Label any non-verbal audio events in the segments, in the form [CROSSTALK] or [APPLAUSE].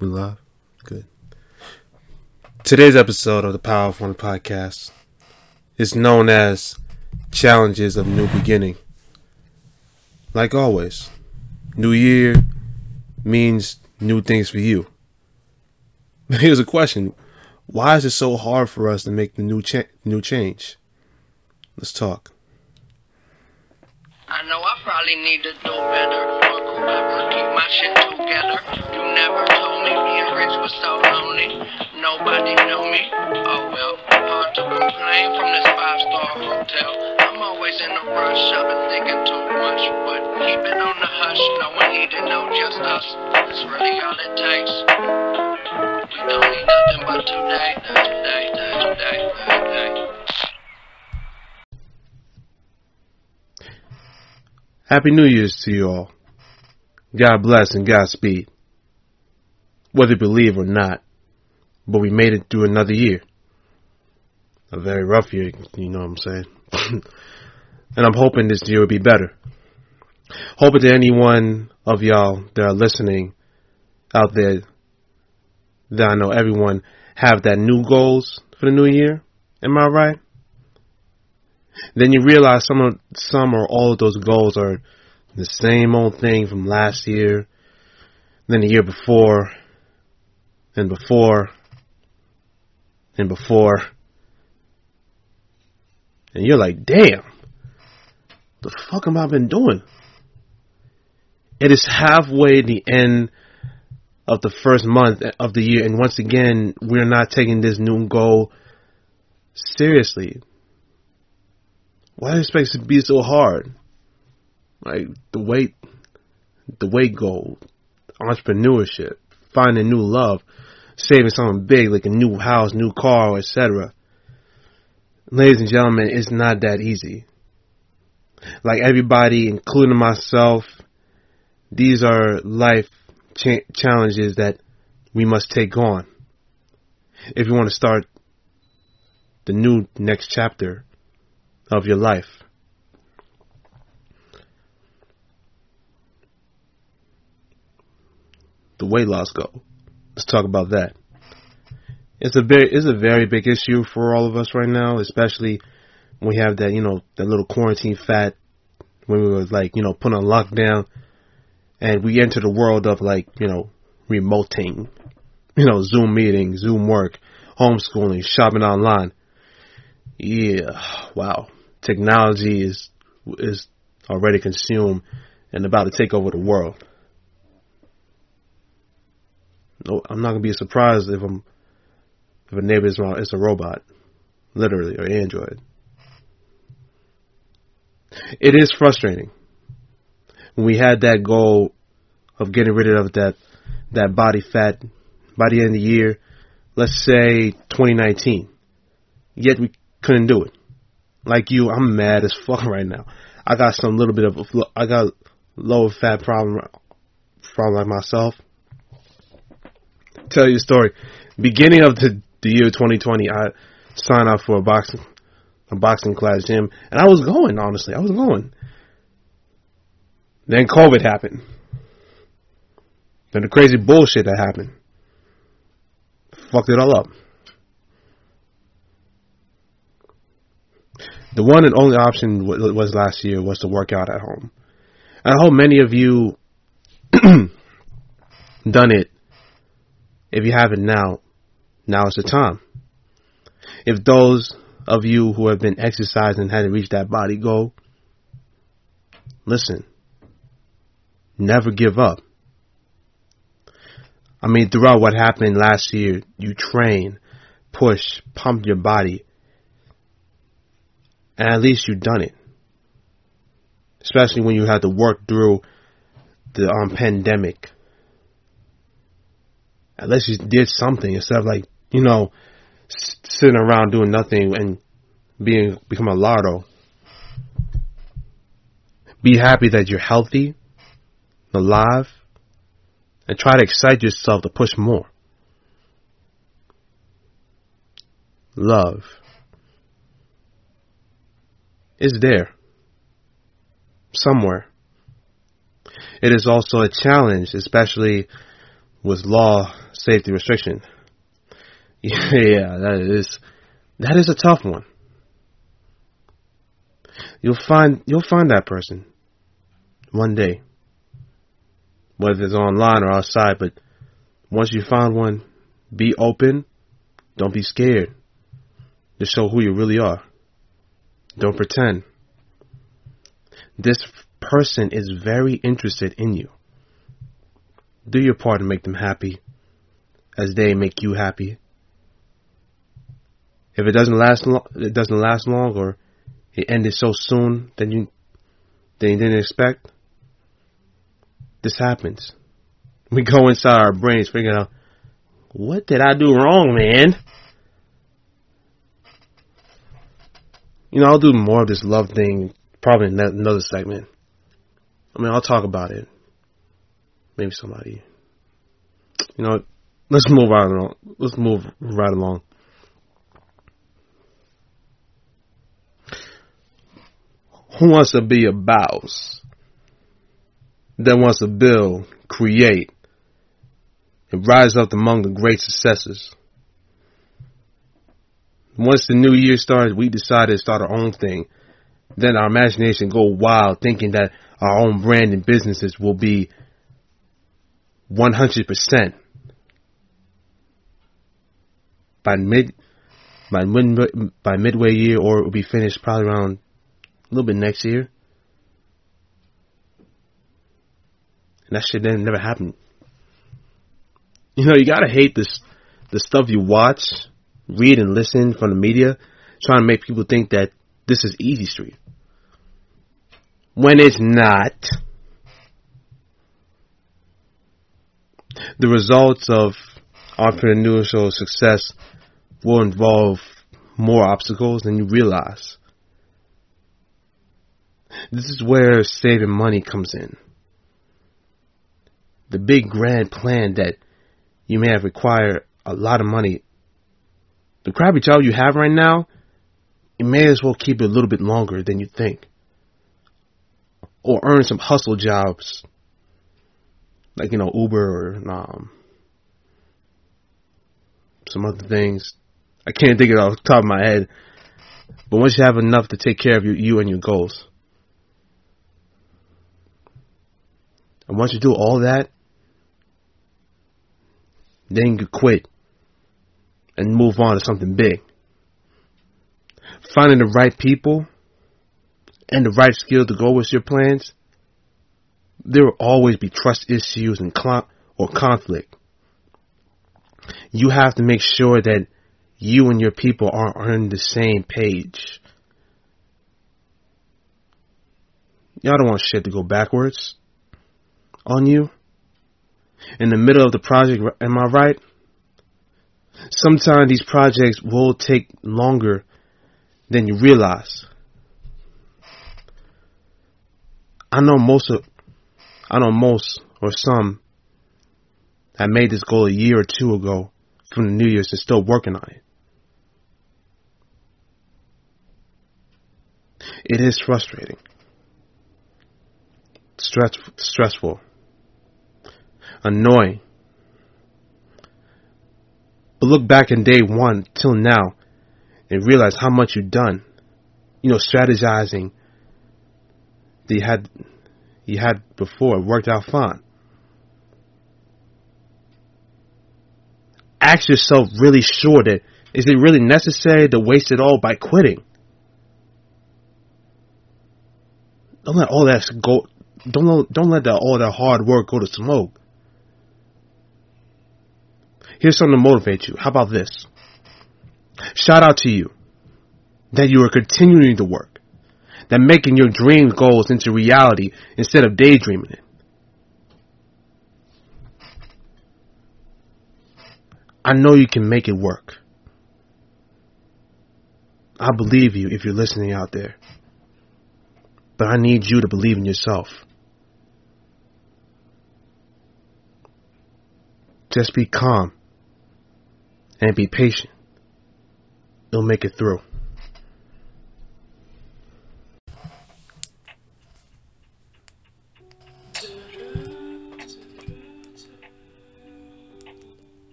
We live? Good. Today's episode of the Power of One podcast is known as Challenges of New Beginning. Like always, New Year means new things for you. [LAUGHS] Here's a question Why is it so hard for us to make the new, cha- new change? Let's talk. I know I probably need to do better. Fuck whoever, keep my shit together. You never told me being rich was so lonely. Nobody knew me. Oh well, hard to complain from this five star hotel. I'm always in a rush, I've been thinking too much. But keep it on the hush, no one need to know just us. It's really all it takes. We don't need nothing but today, today, today, today, today. Happy New Year's to you all. God bless and Godspeed. Whether you believe or not, but we made it through another year. A very rough year, you know what I'm saying? [CLEARS THROAT] and I'm hoping this year will be better. Hoping that any one of y'all that are listening out there, that I know everyone have that new goals for the new year. Am I right? Then you realize some of some or all of those goals are the same old thing from last year, then the year before, and before, and before. And you're like, damn, the fuck am I been doing? It is halfway the end of the first month of the year, and once again, we're not taking this new goal seriously. Why is it to be so hard? Like the weight, the weight goal, entrepreneurship, finding new love, saving something big like a new house, new car, etc. Ladies and gentlemen, it's not that easy. Like everybody, including myself, these are life cha- challenges that we must take on if you want to start the new next chapter of your life. The weight loss goal. Let's talk about that. It's a very it's a very big issue for all of us right now, especially when we have that you know that little quarantine fat when we were like you know put on lockdown, and we enter the world of like you know remoting, you know Zoom meetings, Zoom work, homeschooling, shopping online. Yeah, wow technology is is already consumed and about to take over the world. No, I'm not gonna be surprised if I'm if a neighbor is it's a robot, literally or android. It is frustrating when we had that goal of getting rid of that that body fat by the end of the year, let's say 2019. Yet we couldn't do it like you, I'm mad as fuck right now. I got some little bit of a, I got low fat problem, problem like myself. Tell you a story. Beginning of the, the year 2020, I signed up for a boxing, a boxing class gym, and I was going. Honestly, I was going. Then COVID happened. Then the crazy bullshit that happened. Fucked it all up. The one and only option was last year was to work out at home. And I hope many of you [CLEARS THROAT] done it. If you haven't now, now is the time. If those of you who have been exercising hadn't reached that body goal, listen, never give up. I mean, throughout what happened last year, you train, push, pump your body, and at least you've done it. Especially when you had to work through the um, pandemic. At least you did something instead of like, you know, sitting around doing nothing and being become a lardo. Be happy that you're healthy, alive, and try to excite yourself to push more. Love is there somewhere. It is also a challenge, especially with law safety restriction. [LAUGHS] Yeah, that is that is a tough one. You'll find you'll find that person one day. Whether it's online or outside, but once you find one, be open. Don't be scared. To show who you really are. Don't pretend. This person is very interested in you. Do your part to make them happy as they make you happy. If it doesn't last long, it doesn't last long or it ended so soon than you than you didn't expect. This happens. We go inside our brains figuring out what did I do wrong, man? You know, I'll do more of this love thing probably in another segment. I mean, I'll talk about it. Maybe somebody. You know, let's move right along. Let's move right along. Who wants to be a boss? That wants to build, create, and rise up among the great successes. Once the new year started, we decided to start our own thing. Then our imagination go wild thinking that our own brand and businesses will be 100% by mid by mid by midway year or it will be finished probably around a little bit next year. And that shit didn't never happened. You know, you gotta hate this the stuff you watch, read and listen from the media, trying to make people think that this is easy street. When it's not. The results of entrepreneurial success will involve more obstacles than you realize. This is where saving money comes in. The big grand plan that you may have required a lot of money. The crappy job you have right now, you may as well keep it a little bit longer than you think. Or earn some hustle jobs. Like, you know, Uber or um, some other things. I can't think of it off the top of my head. But once you have enough to take care of you, you and your goals, And once you do all that, then you quit and move on to something big. Finding the right people and the right skill to go with your plans, there will always be trust issues and cl- or conflict. You have to make sure that you and your people are on the same page. Y'all don't want shit to go backwards on you in the middle of the project. Am I right? Sometimes these projects will take longer than you realize. I know most of, I know most or some that made this goal a year or two ago from the New Year's and still working on it. It is frustrating, stress, stressful annoying. But look back in day one till now and realize how much you've done. You know, strategizing that you had you had before worked out fine. Ask yourself really sure that is it really necessary to waste it all by quitting? Don't let all that go. Don't don't let all that hard work go to smoke. Here's something to motivate you. How about this? Shout out to you that you are continuing to work, that making your dream goals into reality instead of daydreaming it. I know you can make it work. I believe you if you're listening out there. But I need you to believe in yourself. Just be calm and be patient. You'll make it through.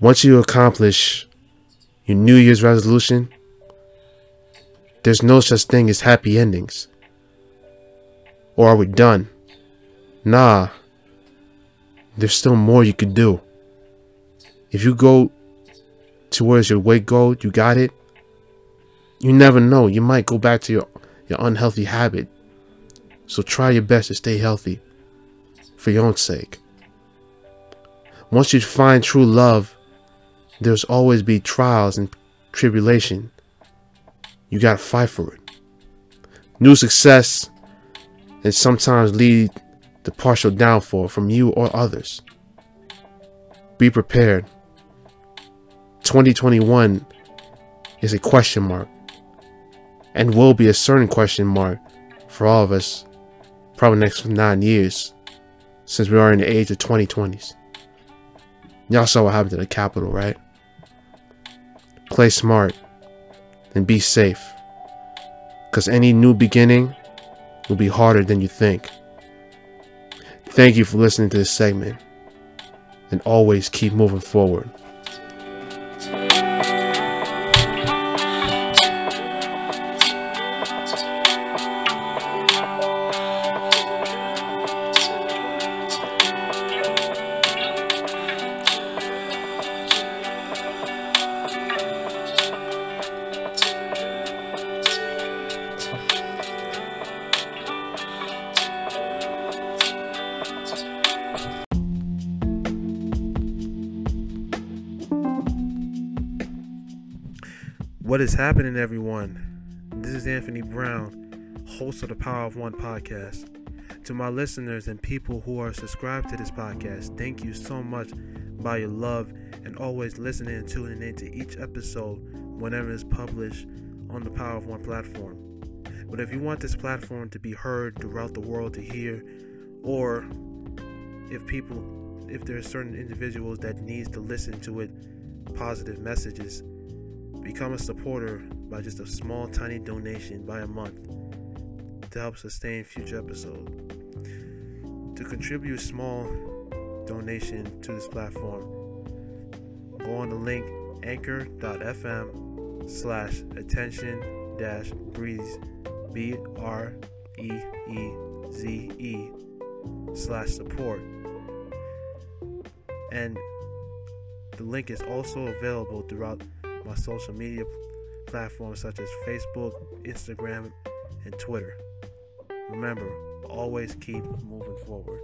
Once you accomplish your New Year's resolution, there's no such thing as happy endings. Or are we done? Nah. There's still more you could do. If you go towards your weight goal, you got it. You never know. You might go back to your, your unhealthy habit. So try your best to stay healthy for your own sake. Once you find true love, there's always be trials and tribulation. You gotta fight for it. New success and sometimes lead to partial downfall from you or others. Be prepared. 2021 is a question mark and will be a certain question mark for all of us probably next nine years since we are in the age of 2020s. Y'all saw what happened to the Capitol, right? Play smart and be safe. Because any new beginning will be harder than you think. Thank you for listening to this segment. And always keep moving forward. What is happening, everyone? This is Anthony Brown, host of the Power of One podcast. To my listeners and people who are subscribed to this podcast, thank you so much by your love and always listening and tuning into each episode whenever it's published on the Power of One platform. But if you want this platform to be heard throughout the world to hear, or if people, if there are certain individuals that needs to listen to it, positive messages, Become a supporter by just a small, tiny donation by a month to help sustain future episodes. To contribute a small donation to this platform, go on the link anchor.fm slash attention dash breeze B R E E Z E slash support. And the link is also available throughout my social media platforms such as Facebook, Instagram, and Twitter. Remember, always keep moving forward.